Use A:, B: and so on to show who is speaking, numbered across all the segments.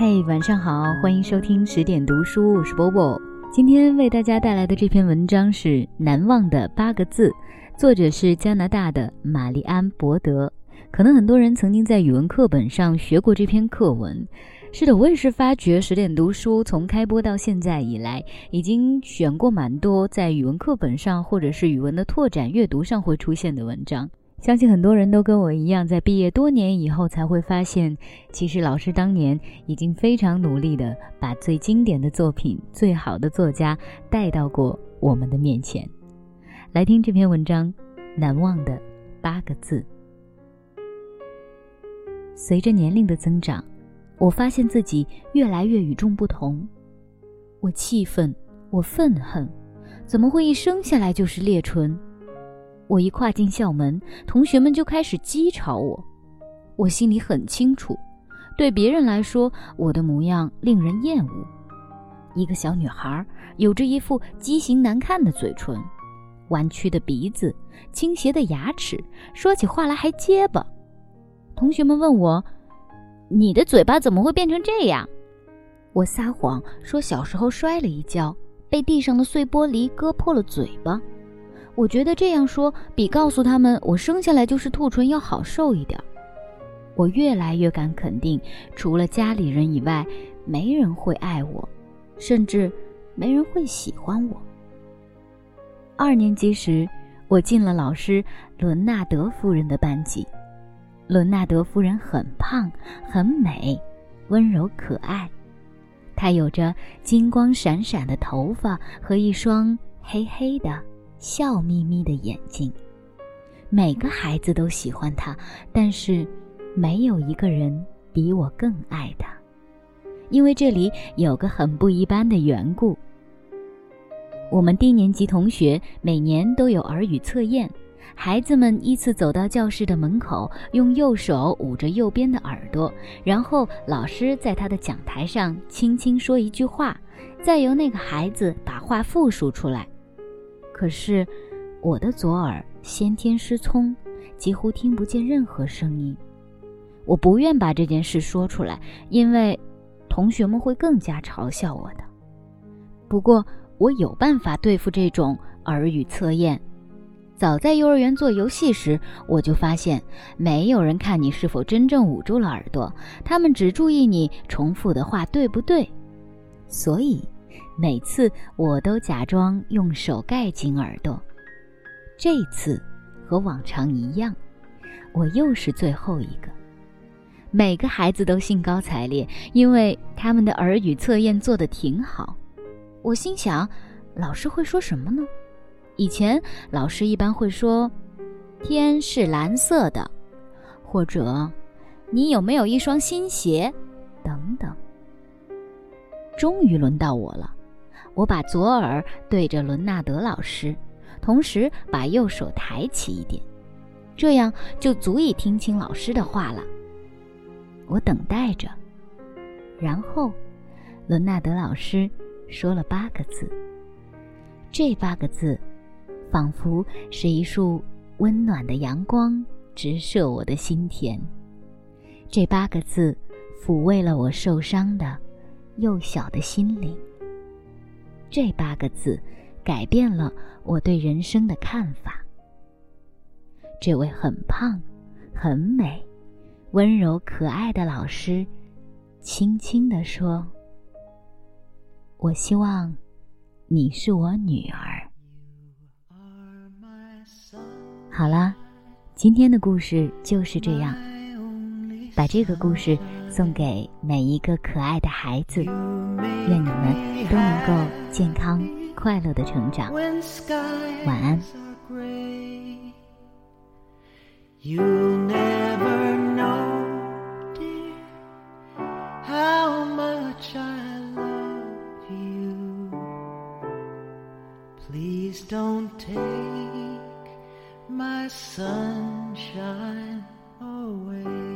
A: 嘿，晚上好，欢迎收听十点读书，我是波波。今天为大家带来的这篇文章是《难忘的八个字》，作者是加拿大的玛丽安·伯德。可能很多人曾经在语文课本上学过这篇课文。是的，我也是发觉十点读书从开播到现在以来，已经选过蛮多在语文课本上或者是语文的拓展阅读上会出现的文章。相信很多人都跟我一样，在毕业多年以后才会发现，其实老师当年已经非常努力的把最经典的作品、最好的作家带到过我们的面前。来听这篇文章，《难忘的八个字》。随着年龄的增长。我发现自己越来越与众不同，我气愤，我愤恨，怎么会一生下来就是裂唇？我一跨进校门，同学们就开始讥嘲我。我心里很清楚，对别人来说，我的模样令人厌恶。一个小女孩，有着一副畸形难看的嘴唇，弯曲的鼻子，倾斜的牙齿，说起话来还结巴。同学们问我。你的嘴巴怎么会变成这样？我撒谎说小时候摔了一跤，被地上的碎玻璃割破了嘴巴。我觉得这样说比告诉他们我生下来就是兔唇要好受一点。我越来越敢肯定，除了家里人以外，没人会爱我，甚至没人会喜欢我。二年级时，我进了老师伦纳德夫人的班级。伦纳德夫人很胖，很美，温柔可爱。她有着金光闪闪的头发和一双黑黑的、笑眯眯的眼睛。每个孩子都喜欢他，但是没有一个人比我更爱他，因为这里有个很不一般的缘故。我们低年级同学每年都有耳语测验。孩子们依次走到教室的门口，用右手捂着右边的耳朵，然后老师在他的讲台上轻轻说一句话，再由那个孩子把话复述出来。可是，我的左耳先天失聪，几乎听不见任何声音。我不愿把这件事说出来，因为同学们会更加嘲笑我的。不过，我有办法对付这种耳语测验。早在幼儿园做游戏时，我就发现没有人看你是否真正捂住了耳朵，他们只注意你重复的话对不对。所以，每次我都假装用手盖紧耳朵。这次和往常一样，我又是最后一个。每个孩子都兴高采烈，因为他们的耳语测验做得挺好。我心想，老师会说什么呢？以前老师一般会说：“天是蓝色的”，或者“你有没有一双新鞋”。终于轮到我了，我把左耳对着伦纳德老师，同时把右手抬起一点，这样就足以听清老师的话了。我等待着，然后伦纳德老师说了八个字。这八个字。仿佛是一束温暖的阳光，直射我的心田。这八个字抚慰了我受伤的幼小的心灵。这八个字改变了我对人生的看法。这位很胖、很美、温柔可爱的老师，轻轻地说：“我希望你是我女儿。”好了，今天的故事就是这样。把这个故事送给每一个可爱的孩子，愿你们都能够健康快乐的成长。晚安。
B: Don't take my sunshine away.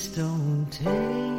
B: Please don't take